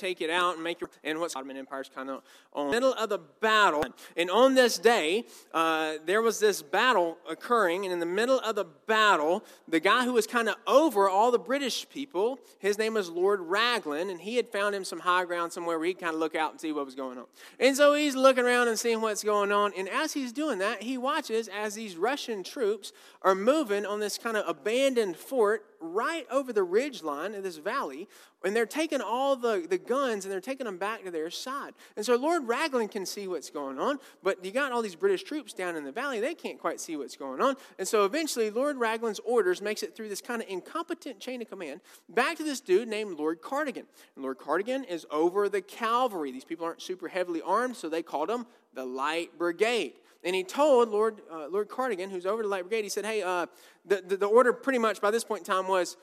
take it out and make your and what's Ottoman Empire's kind of on middle of the battle. And on this day, uh, there was this battle occurring, and in the middle of the battle, the guy who was kind of over all the British people, his name was Lord Raglan, and he had found him some high ground somewhere where he kind of look out and see what was going on. And so he's looking around and seeing what's going on, and as he's doing that, he watches as these Russian troops are moving on this kind of abandoned fort right over the ridge line of this valley, and they're taking all the, the guns and they're taking them back to their side. And so Lord Raglan can see what's going on, but you got all these British troops down in the valley, they can't quite see what's going on. And so eventually Lord Raglan's orders makes it through this kind of incompetent chain of command back to this dude named Lord Cardigan. And Lord Cardigan is over the cavalry. These people aren't super heavily armed, so they called him the Light Brigade. And he told Lord, uh, Lord Cardigan, who's over the Light Brigade, he said, Hey, uh, the, the, the order pretty much by this point in time was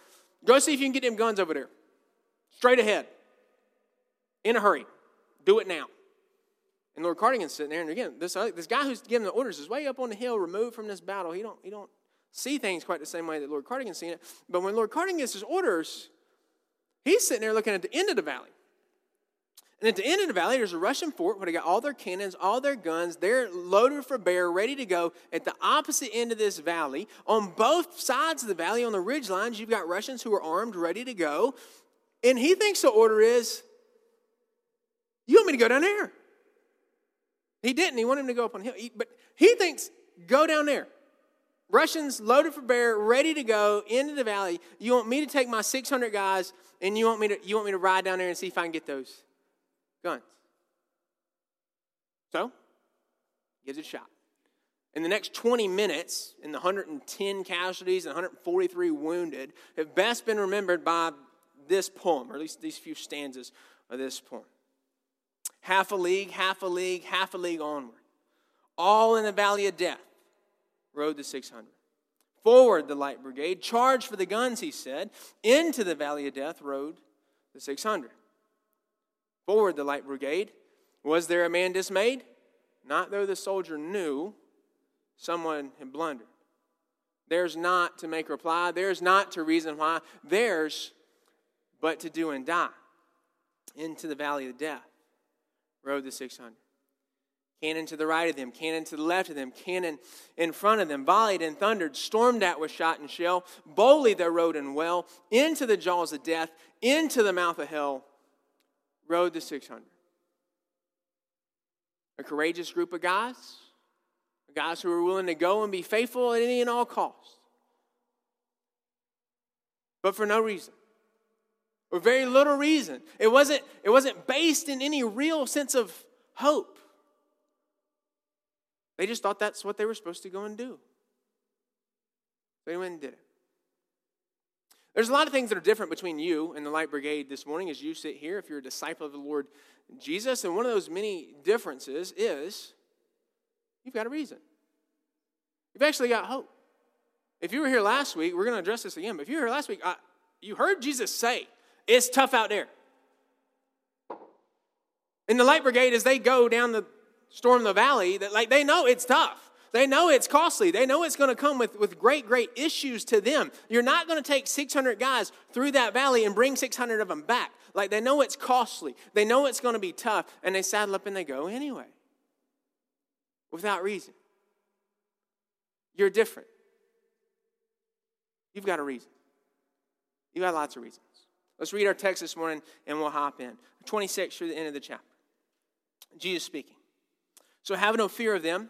go see if you can get them guns over there. Straight ahead. In a hurry. Do it now. And Lord Cardigan's sitting there, and again, this, this guy who's giving the orders is way up on the hill, removed from this battle. He don't, he don't see things quite the same way that Lord Cardigan's seen it. But when Lord Cardigan gets his orders, he's sitting there looking at the end of the valley. And at the end of the valley, there's a Russian fort where they got all their cannons, all their guns. They're loaded for bear, ready to go. At the opposite end of this valley, on both sides of the valley, on the ridge lines, you've got Russians who are armed, ready to go. And he thinks the order is, You want me to go down there? He didn't. He wanted him to go up on hill. But he thinks, Go down there. Russians loaded for bear, ready to go into the valley. You want me to take my 600 guys and you want me to, you want me to ride down there and see if I can get those guns. So, gives it a shot. In the next 20 minutes, in the 110 casualties and 143 wounded, have best been remembered by this poem, or at least these few stanzas of this poem. Half a league, half a league, half a league onward. All in the valley of death rode the 600. Forward, the light brigade. Charge for the guns, he said. Into the valley of death rode the 600. Forward, the light brigade. Was there a man dismayed? Not though the soldier knew someone had blundered. There's not to make reply. There's not to reason why. There's but to do and die. Into the valley of death rode the 600. Cannon to the right of them, cannon to the left of them, cannon in front of them, volleyed and thundered, stormed at with shot and shell. Boldly they rode and well, into the jaws of death, into the mouth of hell, rode the 600. A courageous group of guys, guys who were willing to go and be faithful at any and all costs. But for no reason or very little reason. It wasn't, it wasn't based in any real sense of hope. They just thought that's what they were supposed to go and do. They went and did it. There's a lot of things that are different between you and the Light Brigade this morning as you sit here, if you're a disciple of the Lord Jesus. And one of those many differences is you've got a reason. You've actually got hope. If you were here last week, we're going to address this again, but if you were here last week, I, you heard Jesus say, it's tough out there. In the light brigade, as they go down the storm the valley, that like they know it's tough. They know it's costly. They know it's going to come with, with great, great issues to them. You're not going to take 600 guys through that valley and bring 600 of them back. Like they know it's costly. They know it's going to be tough, and they saddle up and they go anyway. Without reason. You're different. You've got a reason. You've got lots of reasons. Let's read our text this morning and we'll hop in. 26 through the end of the chapter. Jesus speaking. So have no fear of them,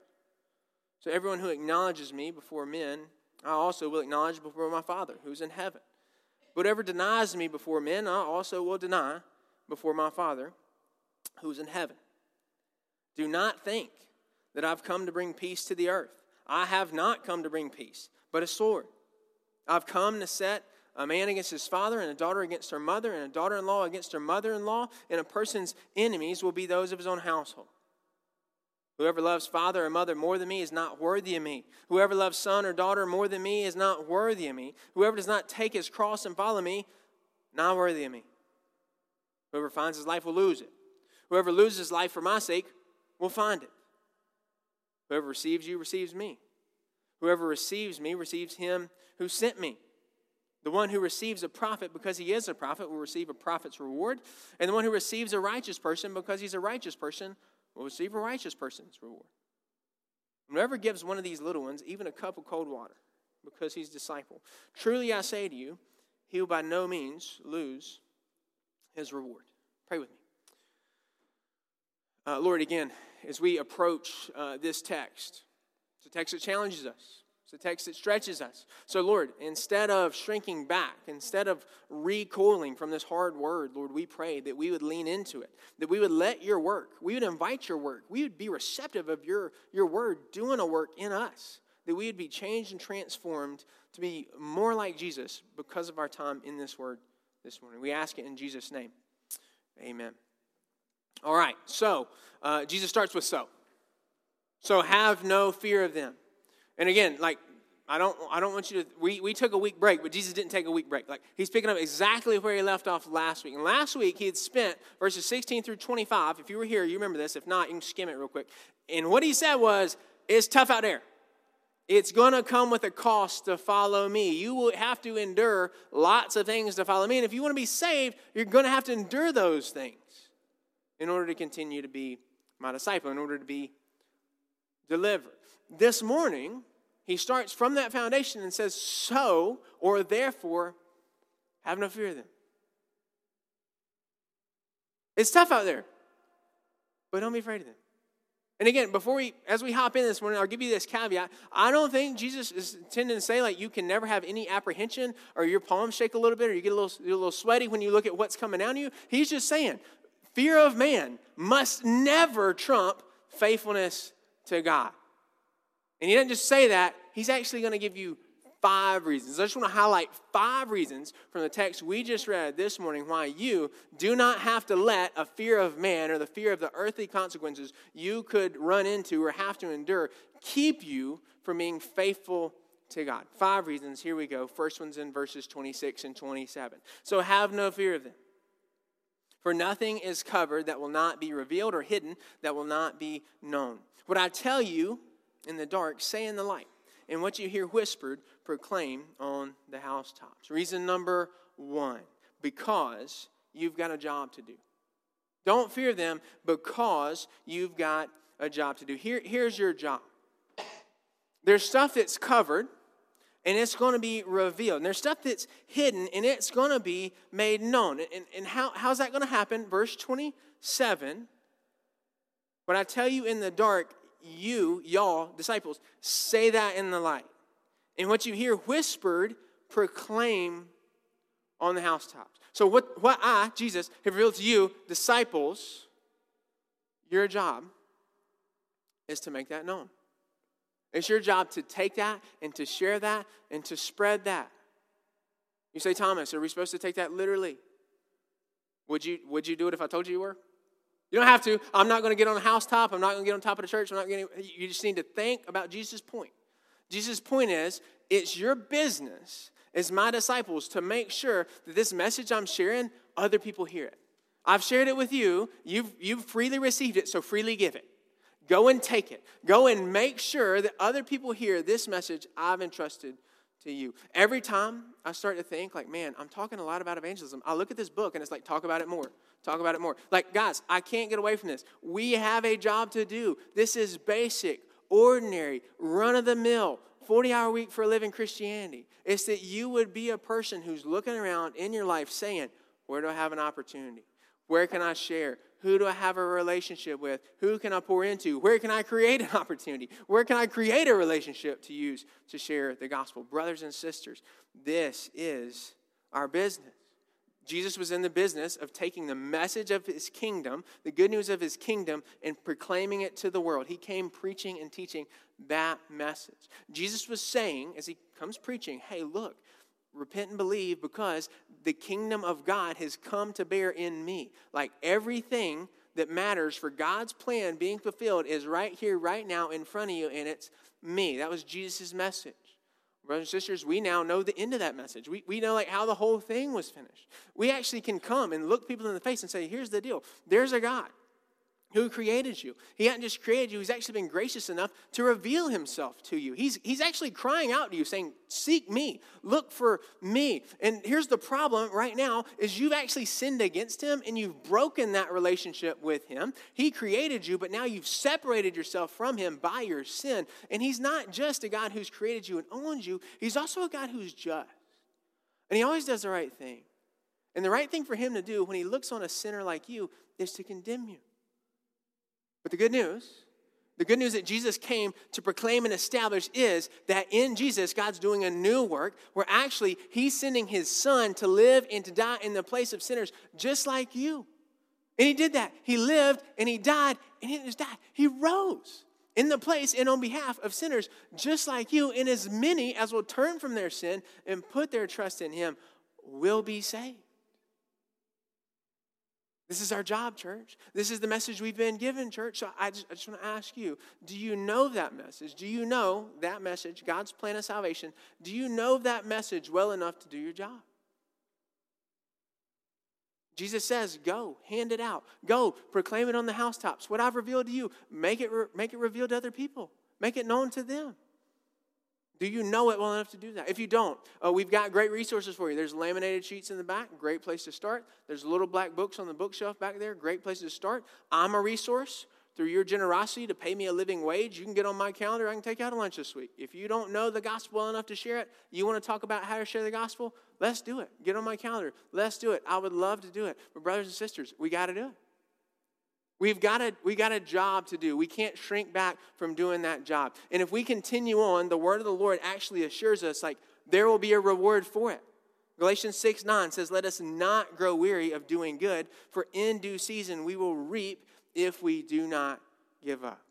So everyone who acknowledges me before men, I also will acknowledge before my Father who's in heaven. Whatever denies me before men, I also will deny before my Father who's in heaven. Do not think that I've come to bring peace to the earth. I have not come to bring peace, but a sword. I've come to set a man against his father, and a daughter against her mother, and a daughter in law against her mother in law, and a person's enemies will be those of his own household. Whoever loves father or mother more than me is not worthy of me. Whoever loves son or daughter more than me is not worthy of me. Whoever does not take his cross and follow me, not worthy of me. Whoever finds his life will lose it. Whoever loses his life for my sake will find it. Whoever receives you receives me. Whoever receives me receives him who sent me. The one who receives a prophet because he is a prophet will receive a prophet's reward. And the one who receives a righteous person because he's a righteous person will receive a righteous person's reward. Whoever gives one of these little ones even a cup of cold water because he's a disciple, truly I say to you, he will by no means lose his reward. Pray with me. Uh, Lord, again, as we approach uh, this text, it's a text that challenges us. It's a text that stretches us. So, Lord, instead of shrinking back, instead of recoiling from this hard word, Lord, we pray that we would lean into it, that we would let your work, we would invite your work, we would be receptive of your, your word doing a work in us, that we would be changed and transformed to be more like Jesus because of our time in this word this morning. We ask it in Jesus' name. Amen. All right, so uh, Jesus starts with so. So have no fear of them. And again, like I don't I don't want you to we, we took a week break, but Jesus didn't take a week break. Like he's picking up exactly where he left off last week. And last week he had spent verses 16 through 25. If you were here, you remember this. If not, you can skim it real quick. And what he said was, it's tough out there. It's going to come with a cost to follow me. You will have to endure lots of things to follow me. And if you want to be saved, you're going to have to endure those things in order to continue to be my disciple, in order to be delivered. This morning, he starts from that foundation and says, So or therefore, have no fear of them. It's tough out there, but don't be afraid of them. And again, before we, as we hop in this morning, I'll give you this caveat. I don't think Jesus is intending to say like you can never have any apprehension or your palms shake a little bit or you get a little, a little sweaty when you look at what's coming down on you. He's just saying fear of man must never trump faithfulness to God. And he doesn't just say that, he's actually going to give you five reasons. I just want to highlight five reasons from the text we just read this morning why you do not have to let a fear of man or the fear of the earthly consequences you could run into or have to endure keep you from being faithful to God. Five reasons. Here we go. First one's in verses 26 and 27. So have no fear of them. For nothing is covered that will not be revealed or hidden that will not be known. What I tell you in the dark, say in the light. And what you hear whispered, proclaim on the housetops. Reason number one because you've got a job to do. Don't fear them because you've got a job to do. Here, here's your job there's stuff that's covered and it's going to be revealed. And there's stuff that's hidden and it's going to be made known. And, and how, how's that going to happen? Verse 27 What I tell you in the dark, you, y'all, disciples, say that in the light. And what you hear whispered, proclaim on the housetops. So, what, what I, Jesus, have revealed to you, disciples, your job is to make that known. It's your job to take that and to share that and to spread that. You say, Thomas, are we supposed to take that literally? Would you, would you do it if I told you you were? You don't have to. I'm not going to get on a housetop. I'm not going to get on top of the church. I'm not going to, you just need to think about Jesus' point. Jesus' point is it's your business as my disciples to make sure that this message I'm sharing, other people hear it. I've shared it with you. You've, you've freely received it, so freely give it. Go and take it. Go and make sure that other people hear this message I've entrusted to you. Every time I start to think, like, man, I'm talking a lot about evangelism, I look at this book and it's like, talk about it more. Talk about it more. Like, guys, I can't get away from this. We have a job to do. This is basic, ordinary, run of the mill, 40 hour week for a living Christianity. It's that you would be a person who's looking around in your life saying, Where do I have an opportunity? Where can I share? Who do I have a relationship with? Who can I pour into? Where can I create an opportunity? Where can I create a relationship to use to share the gospel? Brothers and sisters, this is our business. Jesus was in the business of taking the message of his kingdom, the good news of his kingdom, and proclaiming it to the world. He came preaching and teaching that message. Jesus was saying, as he comes preaching, hey, look, repent and believe because the kingdom of God has come to bear in me. Like everything that matters for God's plan being fulfilled is right here, right now in front of you, and it's me. That was Jesus' message. Brothers and sisters, we now know the end of that message. We, we know like how the whole thing was finished. We actually can come and look people in the face and say, here's the deal. There's a God who created you. He hadn't just created you, he's actually been gracious enough to reveal himself to you. He's, he's actually crying out to you, saying, Seek me, look for me. And here's the problem right now is you've actually sinned against him and you've broken that relationship with him. He created you, but now you've separated yourself from him by your sin. And he's not just a God who's created you and owns you, he's also a God who's just. And he always does the right thing. And the right thing for him to do when he looks on a sinner like you is to condemn you. But the good news, the good news that Jesus came to proclaim and establish is that in Jesus, God's doing a new work where actually He's sending His Son to live and to die in the place of sinners just like you. And He did that. He lived and He died, and He just die, He rose in the place and on behalf of sinners just like you. And as many as will turn from their sin and put their trust in Him will be saved. This is our job, church. This is the message we've been given, church. So I just, I just want to ask you do you know that message? Do you know that message, God's plan of salvation? Do you know that message well enough to do your job? Jesus says, Go, hand it out. Go, proclaim it on the housetops. What I've revealed to you, make it, re- make it revealed to other people, make it known to them. Do you know it well enough to do that? If you don't, uh, we've got great resources for you. There's laminated sheets in the back, great place to start. There's little black books on the bookshelf back there, great place to start. I'm a resource. Through your generosity to pay me a living wage, you can get on my calendar. I can take you out to lunch this week. If you don't know the gospel well enough to share it, you want to talk about how to share the gospel, let's do it. Get on my calendar. Let's do it. I would love to do it. But, brothers and sisters, we got to do it. We've got, a, we got a job to do. We can't shrink back from doing that job. And if we continue on, the word of the Lord actually assures us like there will be a reward for it. Galatians 6 9 says, Let us not grow weary of doing good, for in due season we will reap if we do not give up.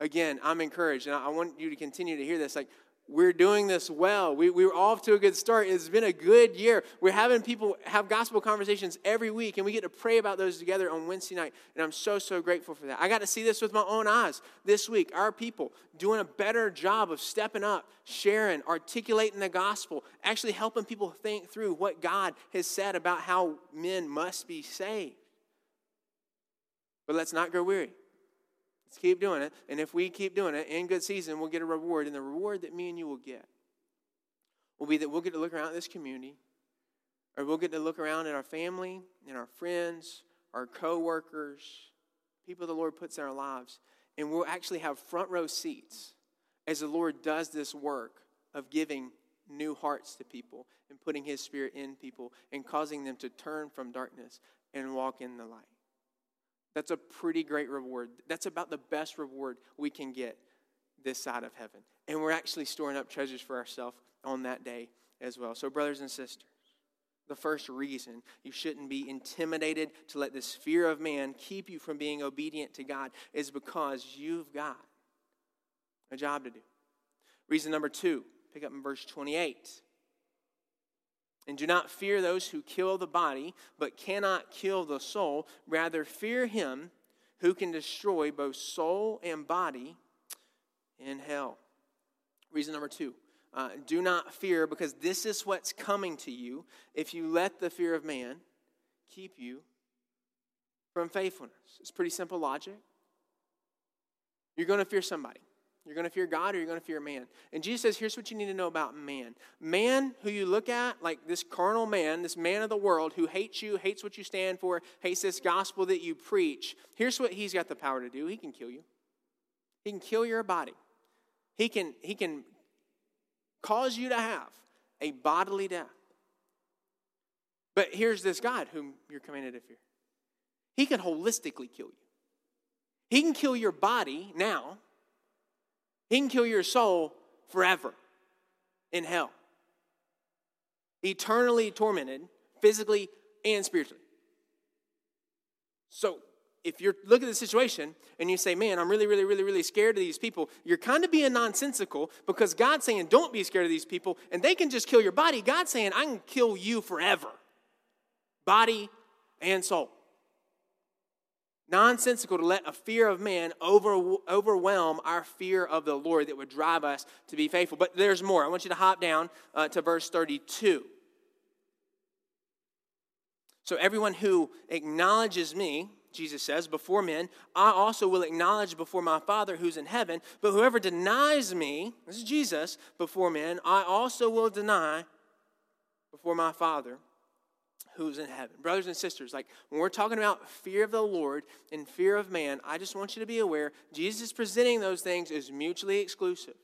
Again, I'm encouraged, and I want you to continue to hear this. Like, we're doing this well. We, we are off to a good start. It's been a good year. We're having people have gospel conversations every week, and we get to pray about those together on Wednesday night. And I'm so, so grateful for that. I got to see this with my own eyes this week. Our people doing a better job of stepping up, sharing, articulating the gospel, actually helping people think through what God has said about how men must be saved. But let's not grow weary. Let's keep doing it. And if we keep doing it in good season, we'll get a reward. And the reward that me and you will get will be that we'll get to look around this community, or we'll get to look around at our family and our friends, our coworkers, people the Lord puts in our lives, and we'll actually have front row seats as the Lord does this work of giving new hearts to people and putting His Spirit in people and causing them to turn from darkness and walk in the light. That's a pretty great reward. That's about the best reward we can get this side of heaven. And we're actually storing up treasures for ourselves on that day as well. So, brothers and sisters, the first reason you shouldn't be intimidated to let this fear of man keep you from being obedient to God is because you've got a job to do. Reason number two, pick up in verse 28. And do not fear those who kill the body, but cannot kill the soul. Rather, fear him who can destroy both soul and body in hell. Reason number two uh, do not fear, because this is what's coming to you if you let the fear of man keep you from faithfulness. It's pretty simple logic. You're going to fear somebody. You're going to fear God or you're going to fear man. And Jesus says, here's what you need to know about man. Man who you look at, like this carnal man, this man of the world who hates you, hates what you stand for, hates this gospel that you preach, here's what he's got the power to do. He can kill you. He can kill your body. He can, he can cause you to have a bodily death. But here's this God whom you're commanded to fear. He can holistically kill you. He can kill your body now he can kill your soul forever in hell, eternally tormented, physically and spiritually. So if you're looking at the situation and you say, Man, I'm really, really, really, really scared of these people, you're kind of being nonsensical because God's saying, Don't be scared of these people, and they can just kill your body. God's saying, I can kill you forever, body and soul. Nonsensical to let a fear of man over, overwhelm our fear of the Lord that would drive us to be faithful. But there's more. I want you to hop down uh, to verse 32. So, everyone who acknowledges me, Jesus says, before men, I also will acknowledge before my Father who's in heaven. But whoever denies me, this is Jesus, before men, I also will deny before my Father who's in heaven. Brothers and sisters, like when we're talking about fear of the Lord and fear of man, I just want you to be aware Jesus is presenting those things as mutually exclusive.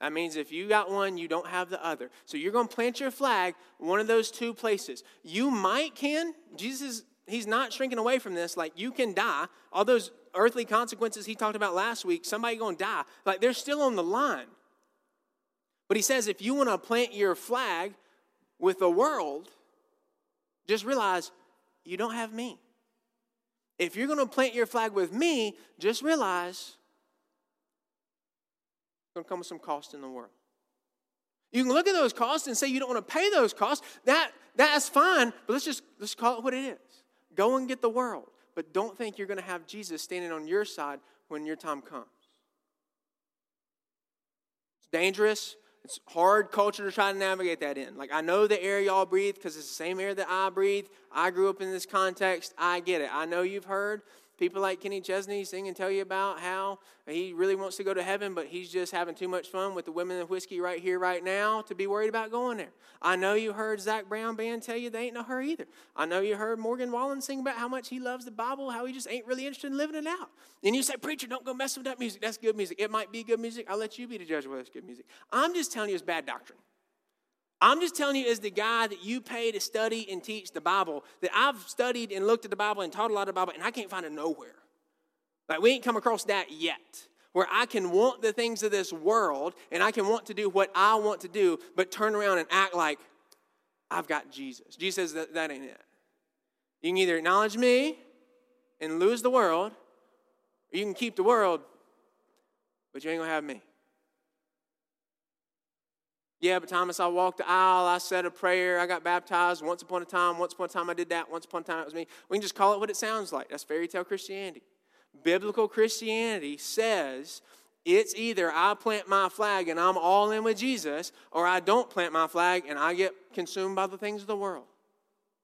That means if you got one, you don't have the other. So you're going to plant your flag one of those two places. You might can. Jesus, he's not shrinking away from this. Like you can die. All those earthly consequences he talked about last week, somebody going to die. Like they're still on the line. But he says if you want to plant your flag with the world, just realize you don't have me. If you're going to plant your flag with me, just realize it's going to come with some cost in the world. You can look at those costs and say you don't want to pay those costs. That, that's fine, but let's just let's call it what it is. Go and get the world. But don't think you're going to have Jesus standing on your side when your time comes. It's dangerous. It's hard culture to try to navigate that in. Like, I know the air y'all breathe because it's the same air that I breathe. I grew up in this context. I get it. I know you've heard People like Kenny Chesney sing and tell you about how he really wants to go to heaven, but he's just having too much fun with the women and whiskey right here, right now, to be worried about going there. I know you heard Zac Brown band tell you they ain't no her either. I know you heard Morgan Wallen sing about how much he loves the Bible, how he just ain't really interested in living it out. And you say, Preacher, don't go mess with that music. That's good music. It might be good music. I'll let you be the judge whether it's good music. I'm just telling you it's bad doctrine. I'm just telling you, as the guy that you pay to study and teach the Bible, that I've studied and looked at the Bible and taught a lot of the Bible, and I can't find it nowhere. Like, we ain't come across that yet, where I can want the things of this world and I can want to do what I want to do, but turn around and act like I've got Jesus. Jesus says that, that ain't it. You can either acknowledge me and lose the world, or you can keep the world, but you ain't gonna have me. Yeah, but Thomas, I walked the aisle, I said a prayer, I got baptized once upon a time, once upon a time I did that, once upon a time it was me. We can just call it what it sounds like. That's fairy tale Christianity. Biblical Christianity says it's either I plant my flag and I'm all in with Jesus, or I don't plant my flag and I get consumed by the things of the world.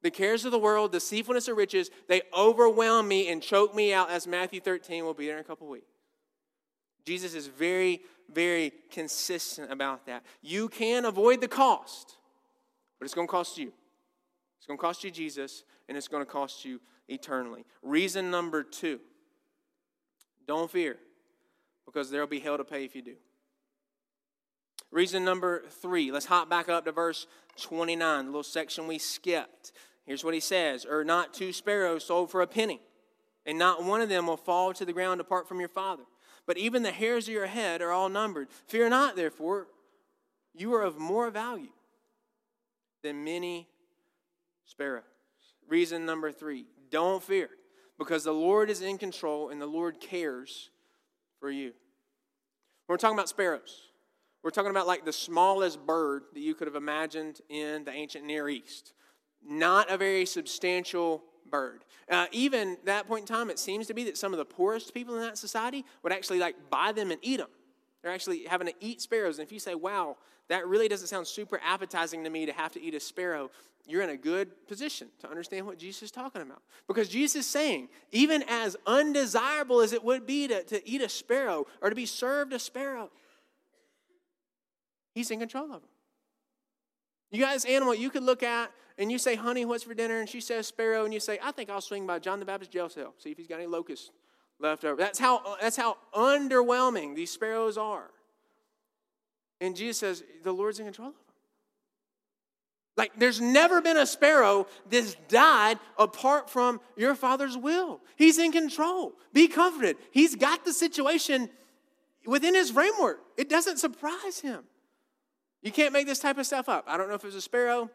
The cares of the world, the deceitfulness of riches, they overwhelm me and choke me out, as Matthew 13 will be there in a couple weeks. Jesus is very, very consistent about that. You can avoid the cost, but it's going to cost you. It's going to cost you Jesus, and it's going to cost you eternally. Reason number two don't fear, because there'll be hell to pay if you do. Reason number three, let's hop back up to verse 29, the little section we skipped. Here's what he says Are not two sparrows sold for a penny, and not one of them will fall to the ground apart from your father but even the hairs of your head are all numbered. Fear not, therefore, you are of more value than many sparrows. Reason number three don't fear, because the Lord is in control and the Lord cares for you. we're talking about sparrows, we're talking about like the smallest bird that you could have imagined in the ancient Near East. Not a very substantial bird. Uh, even that point in time, it seems to be that some of the poorest people in that society would actually like buy them and eat them. They're actually having to eat sparrows. And if you say, wow, that really doesn't sound super appetizing to me to have to eat a sparrow, you're in a good position to understand what Jesus is talking about. Because Jesus is saying, even as undesirable as it would be to, to eat a sparrow or to be served a sparrow, he's in control of them. You got this animal you could look at and you say, honey, what's for dinner? And she says, sparrow. And you say, I think I'll swing by John the Baptist jail cell, see if he's got any locusts left over. That's how, that's how underwhelming these sparrows are. And Jesus says, the Lord's in control of them. Like, there's never been a sparrow that's died apart from your father's will. He's in control. Be comforted. He's got the situation within his framework. It doesn't surprise him. You can't make this type of stuff up. I don't know if it was a sparrow.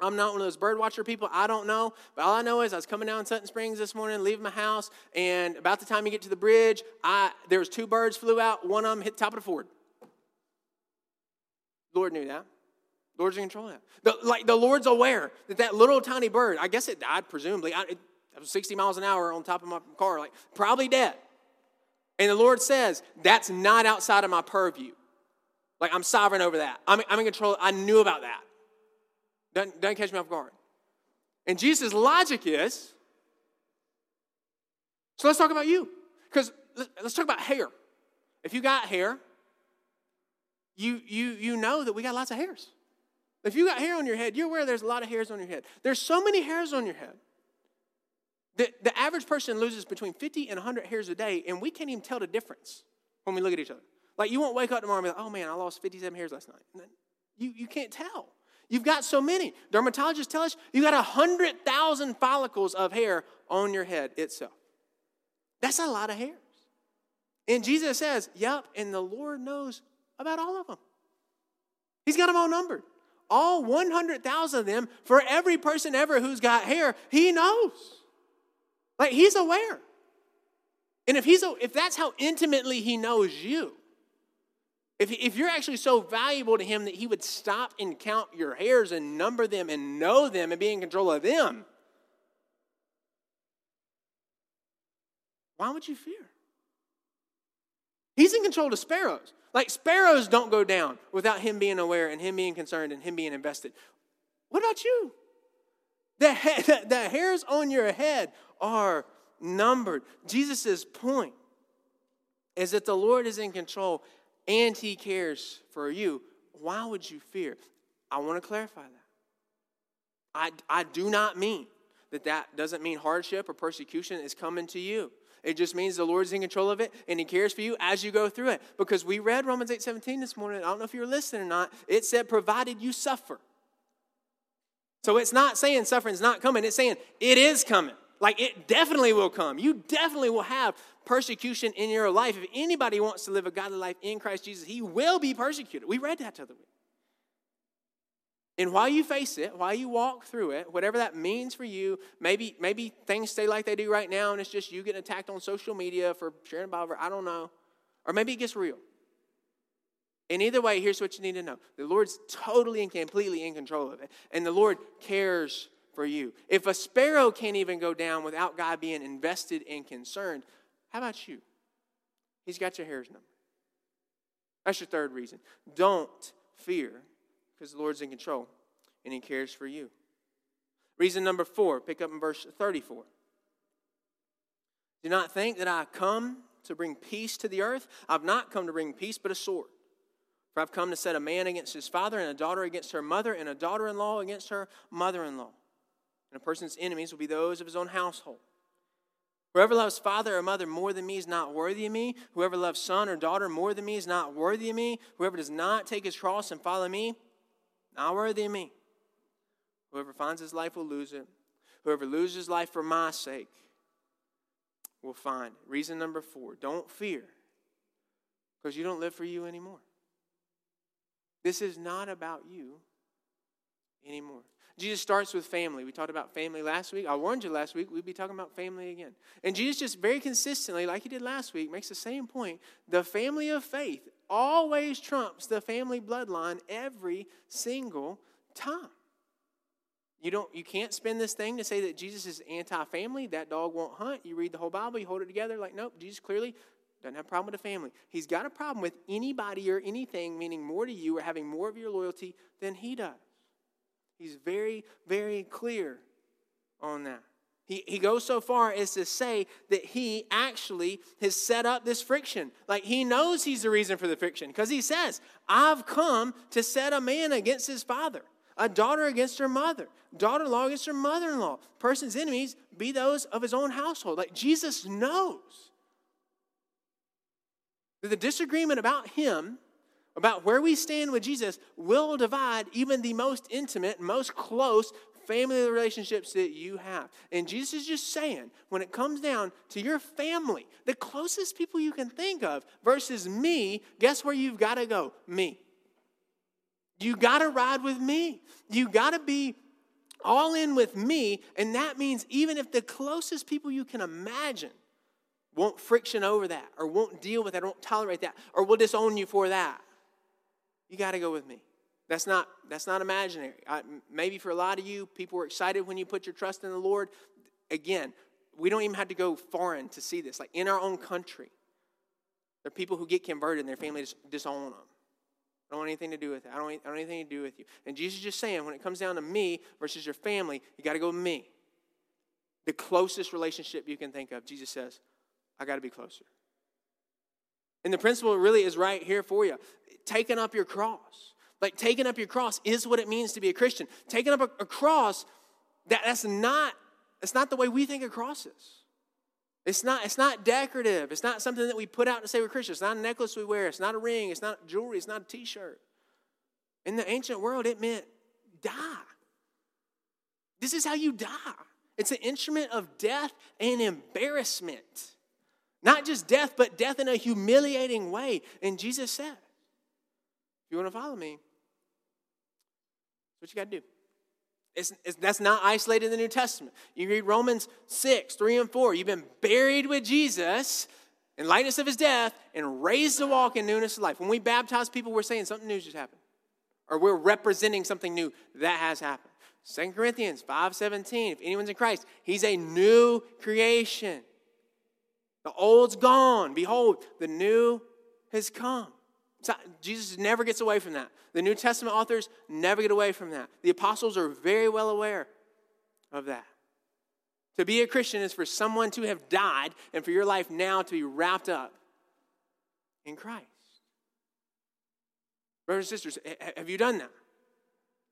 I'm not one of those bird watcher people. I don't know. But all I know is I was coming down Sutton Springs this morning, leaving my house, and about the time you get to the bridge, I there was two birds flew out. One of them hit the top of the Ford. Lord knew that. Lord's in control of that. The, like the Lord's aware that that little tiny bird, I guess it died, presumably. I, it, it was 60 miles an hour on top of my car, like probably dead. And the Lord says, that's not outside of my purview. Like I'm sovereign over that. I'm, I'm in control. I knew about that. Doesn't, doesn't catch me off guard. And Jesus' logic is so let's talk about you. Because let's talk about hair. If you got hair, you, you, you know that we got lots of hairs. If you got hair on your head, you're aware there's a lot of hairs on your head. There's so many hairs on your head. The, the average person loses between 50 and 100 hairs a day, and we can't even tell the difference when we look at each other. Like, you won't wake up tomorrow and be like, oh man, I lost 57 hairs last night. You, you can't tell. You've got so many. Dermatologists tell us you got 100,000 follicles of hair on your head itself. That's a lot of hairs. And Jesus says, Yep, and the Lord knows about all of them. He's got them all numbered. All 100,000 of them, for every person ever who's got hair, He knows. Like, He's aware. And if, he's, if that's how intimately He knows you, if, if you're actually so valuable to him that he would stop and count your hairs and number them and know them and be in control of them, why would you fear? He's in control of sparrows. Like sparrows don't go down without him being aware and him being concerned and him being invested. What about you? The, the, the hairs on your head are numbered. Jesus' point is that the Lord is in control and He cares for you, why would you fear? I want to clarify that. I, I do not mean that that doesn't mean hardship or persecution is coming to you. It just means the Lord's in control of it and He cares for you as you go through it. Because we read Romans 8 17 this morning. I don't know if you were listening or not. It said, provided you suffer. So it's not saying suffering's not coming, it's saying it is coming. Like it definitely will come. You definitely will have persecution in your life. If anybody wants to live a godly life in Christ Jesus, he will be persecuted. We read that the other week. And while you face it, while you walk through it, whatever that means for you, maybe maybe things stay like they do right now, and it's just you getting attacked on social media for sharing a Bible. I don't know, or maybe it gets real. And either way, here's what you need to know: the Lord's totally and completely in control of it, and the Lord cares for you. If a sparrow can't even go down without God being invested and concerned, how about you? He's got your hairs number. That's your third reason. Don't fear because the Lord's in control and He cares for you. Reason number four, pick up in verse 34. Do not think that I come to bring peace to the earth. I've not come to bring peace, but a sword. For I've come to set a man against his father, and a daughter against her mother, and a daughter in law against her mother in law. And a person's enemies will be those of his own household. Whoever loves father or mother more than me is not worthy of me. Whoever loves son or daughter more than me is not worthy of me. Whoever does not take his cross and follow me, not worthy of me. Whoever finds his life will lose it. Whoever loses his life for my sake will find it. Reason number four don't fear because you don't live for you anymore. This is not about you anymore. Jesus starts with family. We talked about family last week. I warned you last week we'd be talking about family again. And Jesus just very consistently, like he did last week, makes the same point. The family of faith always trumps the family bloodline every single time. You don't you can't spin this thing to say that Jesus is anti-family, that dog won't hunt. You read the whole Bible, you hold it together like nope, Jesus clearly doesn't have a problem with the family. He's got a problem with anybody or anything meaning more to you or having more of your loyalty than he does. He's very, very clear on that. He, he goes so far as to say that he actually has set up this friction. Like he knows he's the reason for the friction because he says, I've come to set a man against his father, a daughter against her mother, daughter in law against her mother in law. Person's enemies be those of his own household. Like Jesus knows that the disagreement about him about where we stand with Jesus will divide even the most intimate, most close family relationships that you have. And Jesus is just saying, when it comes down to your family, the closest people you can think of versus me, guess where you've got to go? Me. You got to ride with me. You got to be all in with me. And that means even if the closest people you can imagine won't friction over that, or won't deal with that, or won't tolerate that, or will disown you for that, you got to go with me. That's not, that's not imaginary. I, maybe for a lot of you, people were excited when you put your trust in the Lord. Again, we don't even have to go foreign to see this. Like in our own country, there are people who get converted and their family just disown them. I don't want anything to do with it. I don't, I don't anything to do with you. And Jesus is just saying, when it comes down to me versus your family, you got to go with me. The closest relationship you can think of, Jesus says, I got to be closer. And the principle really is right here for you. Taking up your cross. Like taking up your cross is what it means to be a Christian. Taking up a, a cross, that, that's not that's not the way we think a cross is. It's not, it's not decorative. It's not something that we put out to say we're Christians. It's not a necklace we wear. It's not a ring. It's not jewelry. It's not a t shirt. In the ancient world, it meant die. This is how you die. It's an instrument of death and embarrassment. Not just death, but death in a humiliating way. And Jesus said, if you want to follow me, what you got to do. It's, it's, that's not isolated in the New Testament. You read Romans 6, 3 and 4. You've been buried with Jesus in lightness of his death and raised to walk in newness of life. When we baptize people, we're saying something new just happened. Or we're representing something new that has happened. 2 Corinthians 5 17. If anyone's in Christ, he's a new creation. The old's gone. Behold, the new has come. Jesus never gets away from that. The New Testament authors never get away from that. The apostles are very well aware of that. To be a Christian is for someone to have died and for your life now to be wrapped up in Christ. Brothers and sisters, have you done that?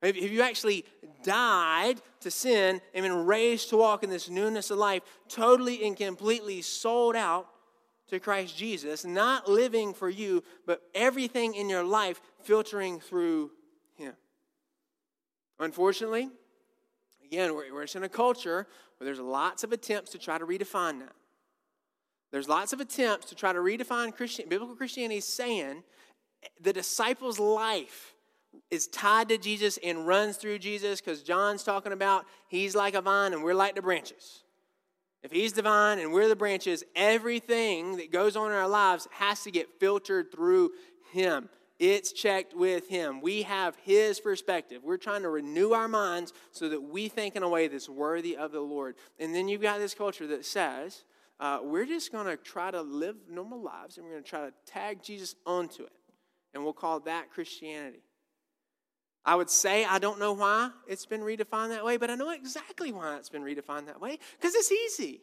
Have you actually died to sin and been raised to walk in this newness of life, totally and completely sold out to Christ Jesus, not living for you, but everything in your life filtering through Him. Unfortunately, again, we're, we're in a culture where there's lots of attempts to try to redefine that. There's lots of attempts to try to redefine Christian, biblical Christianity, saying the disciples' life is tied to Jesus and runs through Jesus because John's talking about he's like a vine and we're like the branches. If he's divine and we're the branches, everything that goes on in our lives has to get filtered through him. It's checked with him. We have his perspective. We're trying to renew our minds so that we think in a way that's worthy of the Lord. And then you've got this culture that says, uh, we're just going to try to live normal lives and we're going to try to tag Jesus onto it. And we'll call that Christianity. I would say I don't know why it's been redefined that way, but I know exactly why it's been redefined that way because it's easy.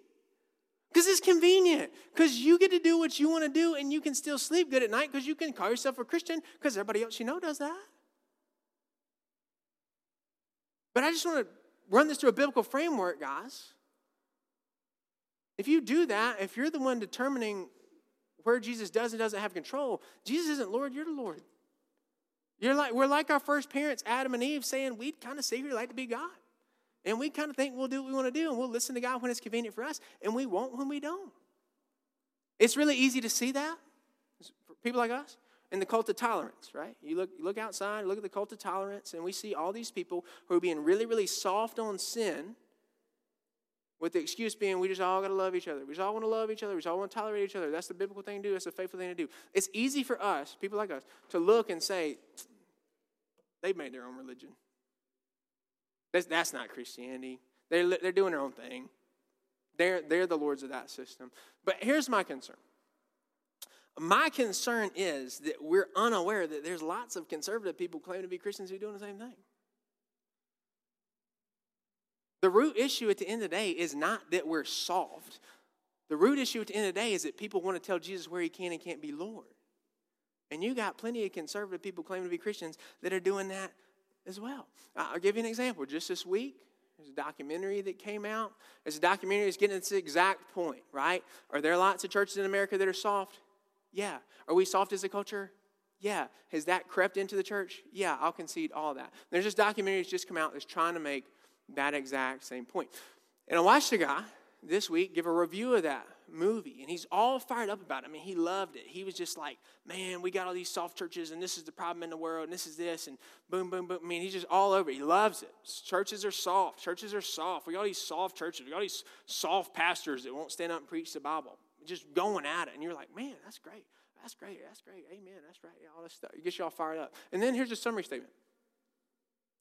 Because it's convenient. Because you get to do what you want to do and you can still sleep good at night because you can call yourself a Christian because everybody else you know does that. But I just want to run this through a biblical framework, guys. If you do that, if you're the one determining where Jesus does and doesn't have control, Jesus isn't Lord, you're the Lord. You're like, we're like our first parents, Adam and Eve, saying we'd kind of secretly like to be God. And we kind of think we'll do what we want to do and we'll listen to God when it's convenient for us, and we won't when we don't. It's really easy to see that for people like us in the cult of tolerance, right? You look, you look outside, look at the cult of tolerance, and we see all these people who are being really, really soft on sin with the excuse being we just all got to love each other. We just all want to love each other. We just all want to tolerate each other. That's the biblical thing to do. That's the faithful thing to do. It's easy for us, people like us, to look and say, They've made their own religion. That's, that's not Christianity. They're, they're doing their own thing. They're, they're the lords of that system. But here's my concern. My concern is that we're unaware that there's lots of conservative people claiming to be Christians who are doing the same thing. The root issue at the end of the day is not that we're soft. The root issue at the end of the day is that people want to tell Jesus where he can and can't be Lord. And you got plenty of conservative people claiming to be Christians that are doing that as well. I'll give you an example. Just this week, there's a documentary that came out. There's a documentary that's getting at this exact point, right? Are there lots of churches in America that are soft? Yeah. Are we soft as a culture? Yeah. Has that crept into the church? Yeah, I'll concede all that. There's this documentary that's just come out that's trying to make that exact same point. And I watched a guy this week give a review of that movie, and he's all fired up about it. I mean, he loved it. He was just like, man, we got all these soft churches, and this is the problem in the world, and this is this, and boom, boom, boom. I mean, he's just all over it. He loves it. Churches are soft. Churches are soft. We got all these soft churches. We got all these soft pastors that won't stand up and preach the Bible, just going at it. And you're like, man, that's great. That's great. That's great. Amen. That's right. All this stuff. It gets you all fired up. And then here's a summary statement.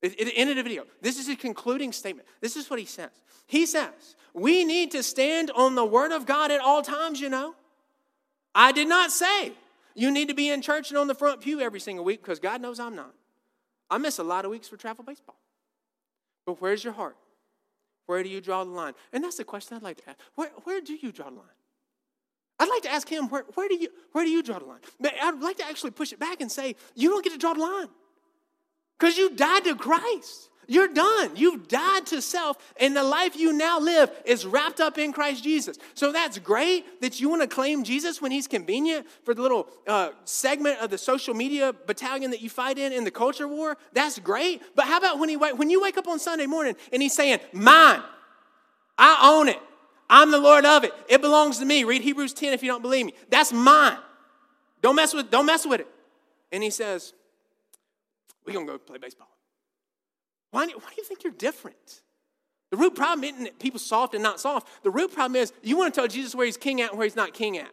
At the end of the video, this is a concluding statement. This is what he says. He says, We need to stand on the word of God at all times, you know. I did not say you need to be in church and on the front pew every single week because God knows I'm not. I miss a lot of weeks for travel baseball. But where's your heart? Where do you draw the line? And that's the question I'd like to ask. Where, where do you draw the line? I'd like to ask him, where, where, do you, where do you draw the line? I'd like to actually push it back and say, you don't get to draw the line. Because you died to Christ. You're done. You've died to self, and the life you now live is wrapped up in Christ Jesus. So that's great that you want to claim Jesus when he's convenient for the little uh, segment of the social media battalion that you fight in in the culture war. That's great. But how about when, he, when you wake up on Sunday morning and he's saying, Mine, I own it, I'm the Lord of it, it belongs to me. Read Hebrews 10 if you don't believe me. That's mine. Don't mess with, don't mess with it. And he says, we're going to go play baseball. Why, why do you think you're different? The root problem isn't that people soft and not soft. The root problem is you want to tell Jesus where he's king at and where he's not king at.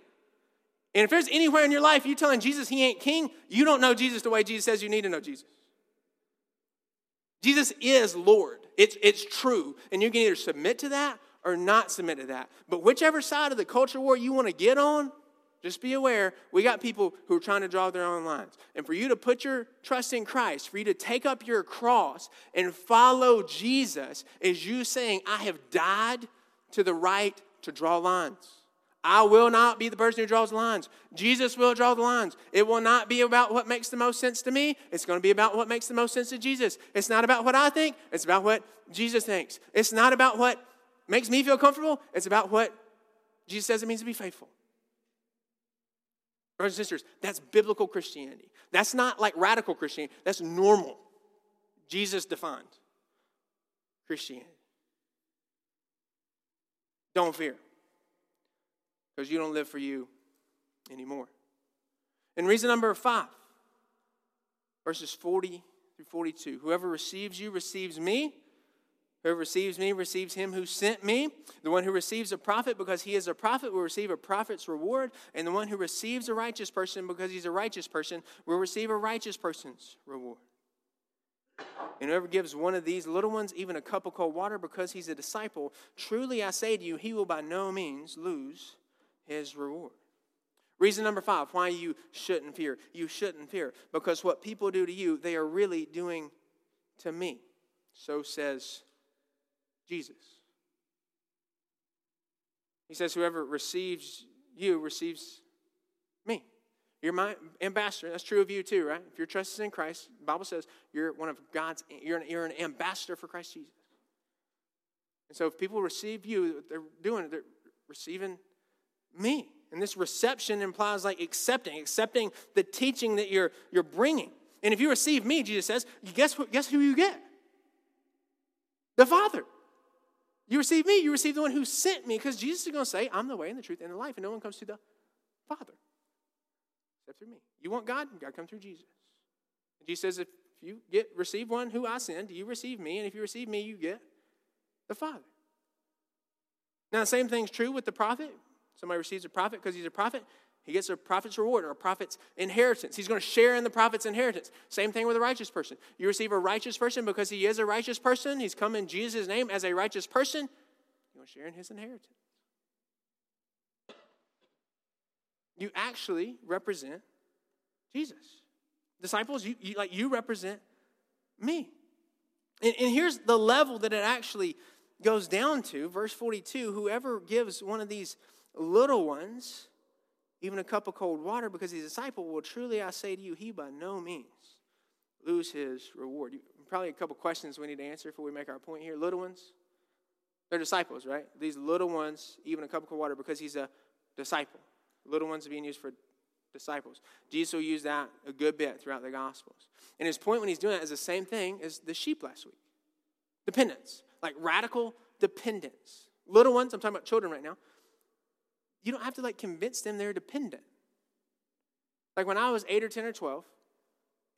And if there's anywhere in your life you're telling Jesus he ain't king, you don't know Jesus the way Jesus says you need to know Jesus. Jesus is Lord. It's, it's true. And you can either submit to that or not submit to that. But whichever side of the culture war you want to get on, just be aware, we got people who are trying to draw their own lines. And for you to put your trust in Christ, for you to take up your cross and follow Jesus, is you saying, I have died to the right to draw lines. I will not be the person who draws lines. Jesus will draw the lines. It will not be about what makes the most sense to me. It's going to be about what makes the most sense to Jesus. It's not about what I think, it's about what Jesus thinks. It's not about what makes me feel comfortable, it's about what Jesus says it means to be faithful. Brothers and sisters, that's biblical Christianity. That's not like radical Christianity, that's normal. Jesus defined Christianity. Don't fear, because you don't live for you anymore. And reason number five, verses 40 through 42 whoever receives you receives me. Whoever receives me receives him who sent me. The one who receives a prophet because he is a prophet will receive a prophet's reward. And the one who receives a righteous person because he's a righteous person will receive a righteous person's reward. And whoever gives one of these little ones even a cup of cold water because he's a disciple, truly I say to you, he will by no means lose his reward. Reason number five why you shouldn't fear. You shouldn't fear because what people do to you, they are really doing to me. So says Jesus. He says, Whoever receives you receives me. You're my ambassador. That's true of you too, right? If your trust is in Christ, the Bible says you're one of God's, you're an, you're an ambassador for Christ Jesus. And so if people receive you, they're doing they're receiving me. And this reception implies like accepting, accepting the teaching that you're, you're bringing. And if you receive me, Jesus says, guess, who, guess who you get? The Father. You receive me, you receive the one who sent me, because Jesus is going to say, I'm the way and the truth and the life, and no one comes to the Father except through me. You want God? God come through Jesus. And Jesus says, if you get receive one who I send, you receive me, and if you receive me, you get the Father. Now, the same thing's true with the prophet. Somebody receives a prophet because he's a prophet. He gets a prophet's reward or a prophet's inheritance. He's going to share in the prophet's inheritance. Same thing with a righteous person. You receive a righteous person because he is a righteous person. He's come in Jesus' name as a righteous person. You want to share in his inheritance. You actually represent Jesus. Disciples, you, you like you represent me. And, and here's the level that it actually goes down to. Verse 42 whoever gives one of these little ones even a cup of cold water because he's a disciple, well, truly I say to you, he by no means lose his reward. Probably a couple questions we need to answer before we make our point here. Little ones, they're disciples, right? These little ones, even a cup of cold water because he's a disciple. Little ones are being used for disciples. Jesus will use that a good bit throughout the Gospels. And his point when he's doing that is the same thing as the sheep last week dependence, like radical dependence. little ones, I'm talking about children right now, you don't have to like convince them they're dependent. Like when I was eight or 10 or 12,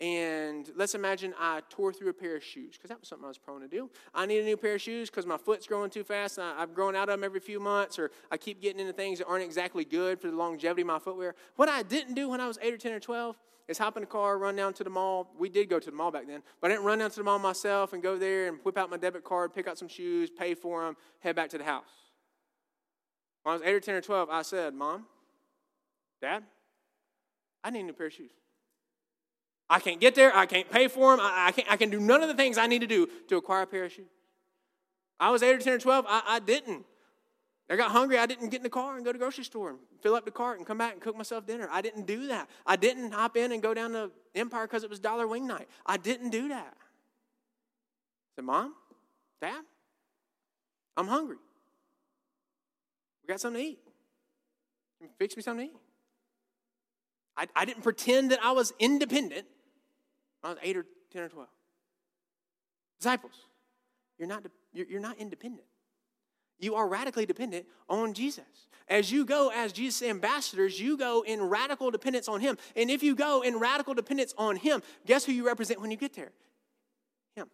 and let's imagine I tore through a pair of shoes, because that was something I was prone to do. I need a new pair of shoes because my foot's growing too fast, and I, I've grown out of them every few months, or I keep getting into things that aren't exactly good for the longevity of my footwear. What I didn't do when I was 8 or 10 or 12 is hop in the car, run down to the mall. We did go to the mall back then, but I didn't run down to the mall myself and go there and whip out my debit card, pick out some shoes, pay for them, head back to the house. When I was 8 or 10 or 12, I said, Mom, Dad, I need a new pair of shoes. I can't get there. I can't pay for them. I, I, can't, I can do none of the things I need to do to acquire a pair of shoes. I was 8 or 10 or 12. I, I didn't. I got hungry. I didn't get in the car and go to grocery store and fill up the cart and come back and cook myself dinner. I didn't do that. I didn't hop in and go down to Empire because it was dollar wing night. I didn't do that. I said, Mom, Dad, I'm hungry. We got something to eat. Fix me something to eat. I, I didn't pretend that I was independent. I was eight or 10 or 12. Disciples, you're not, you're not independent. You are radically dependent on Jesus. As you go as Jesus' ambassadors, you go in radical dependence on Him. And if you go in radical dependence on Him, guess who you represent when you get there? Him.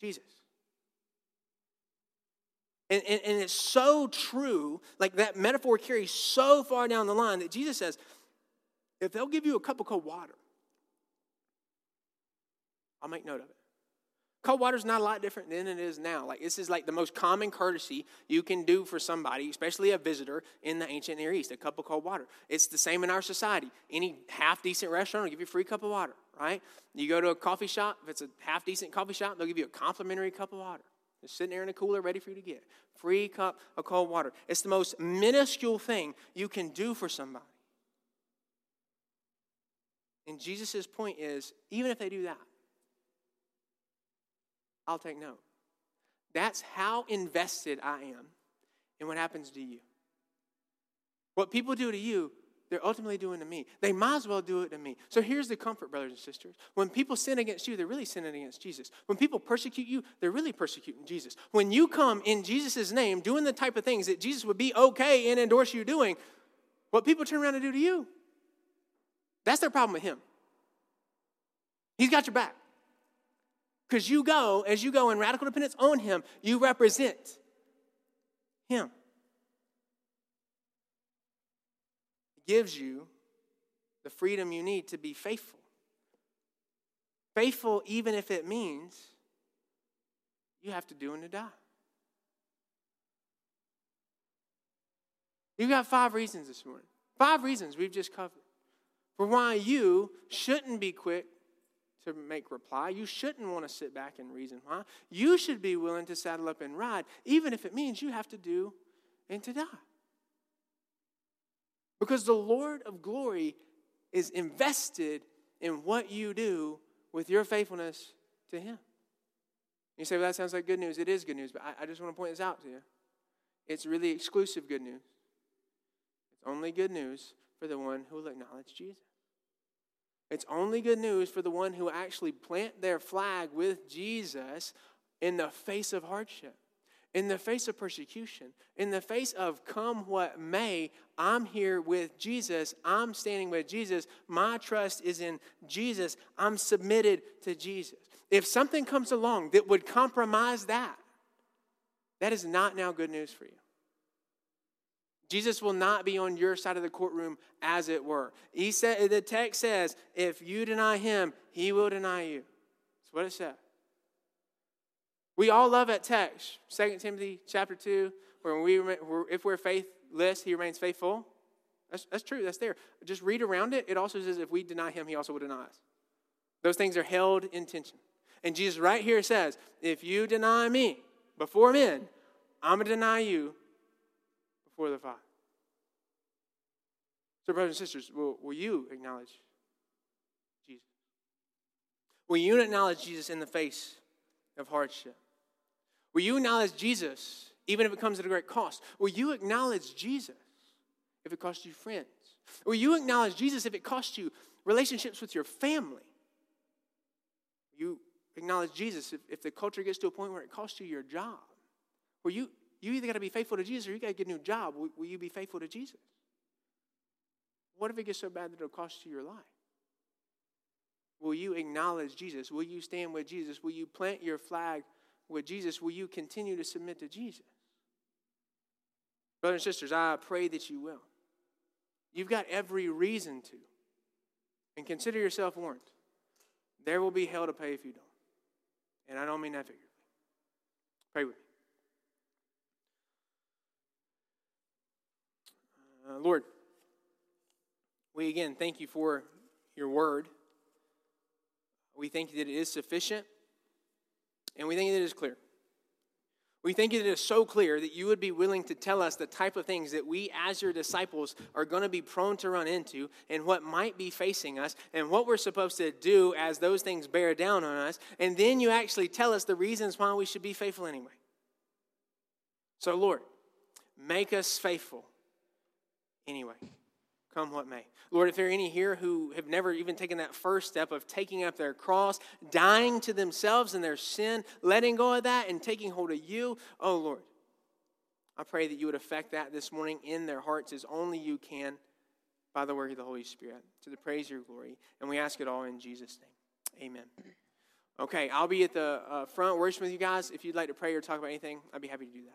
Jesus. And, and, and it's so true, like that metaphor carries so far down the line that Jesus says, if they'll give you a cup of cold water, I'll make note of it. Cold water is not a lot different than it is now. Like this is like the most common courtesy you can do for somebody, especially a visitor in the ancient Near East, a cup of cold water. It's the same in our society. Any half decent restaurant will give you a free cup of water, right? You go to a coffee shop, if it's a half decent coffee shop, they'll give you a complimentary cup of water. It's sitting there in a cooler ready for you to get. Free cup of cold water. It's the most minuscule thing you can do for somebody. And Jesus' point is even if they do that, I'll take note. That's how invested I am in what happens to you. What people do to you, they're ultimately doing to me. They might as well do it to me. So here's the comfort, brothers and sisters. When people sin against you, they're really sinning against Jesus. When people persecute you, they're really persecuting Jesus. When you come in Jesus' name doing the type of things that Jesus would be okay and endorse you doing, what people turn around and do to you, that's their problem with him. He's got your back. Because you go, as you go in radical dependence on Him, you represent Him. Gives you the freedom you need to be faithful. Faithful, even if it means you have to do and to die. You got five reasons this morning. Five reasons we've just covered for why you shouldn't be quick to make reply. You shouldn't want to sit back and reason why. You should be willing to saddle up and ride, even if it means you have to do and to die. Because the Lord of glory is invested in what you do with your faithfulness to Him. You say, well, that sounds like good news. It is good news, but I, I just want to point this out to you. It's really exclusive good news. It's only good news for the one who will acknowledge Jesus. It's only good news for the one who actually plant their flag with Jesus in the face of hardship, in the face of persecution, in the face of come what may. I'm here with Jesus. I'm standing with Jesus. My trust is in Jesus. I'm submitted to Jesus. If something comes along that would compromise that, that is not now good news for you. Jesus will not be on your side of the courtroom, as it were. He said, the text says, if you deny him, he will deny you. That's what it said. We all love that text, 2 Timothy chapter 2, where we, if we're faithless, he remains faithful. That's, that's true, that's there. Just read around it. It also says if we deny him, he also will deny us. Those things are held in tension. And Jesus right here says, if you deny me before men, I'm going to deny you before the Father. So, brothers and sisters, will, will you acknowledge Jesus? Will you acknowledge Jesus in the face of hardship? Will you acknowledge Jesus even if it comes at a great cost? Will you acknowledge Jesus if it costs you friends? Will you acknowledge Jesus if it costs you relationships with your family? Will you acknowledge Jesus if, if the culture gets to a point where it costs you your job? Will you You either got to be faithful to Jesus or you got to get a new job. Will, will you be faithful to Jesus? What if it gets so bad that it'll cost you your life? Will you acknowledge Jesus? Will you stand with Jesus? Will you plant your flag with Jesus? Will you continue to submit to Jesus? Brothers and sisters, I pray that you will. You've got every reason to. And consider yourself warned. There will be hell to pay if you don't. And I don't mean that figuratively. Pray with me. Uh, Lord, we again thank you for your word. We thank you that it is sufficient, and we thank you that it is clear. We thank you that it is so clear that you would be willing to tell us the type of things that we, as your disciples, are going to be prone to run into and what might be facing us and what we're supposed to do as those things bear down on us. And then you actually tell us the reasons why we should be faithful anyway. So, Lord, make us faithful anyway come what may. Lord, if there are any here who have never even taken that first step of taking up their cross, dying to themselves and their sin, letting go of that and taking hold of you, oh Lord, I pray that you would affect that this morning in their hearts as only you can by the work of the Holy Spirit to the praise of your glory. And we ask it all in Jesus' name. Amen. Okay, I'll be at the uh, front worshiping with you guys. If you'd like to pray or talk about anything, I'd be happy to do that.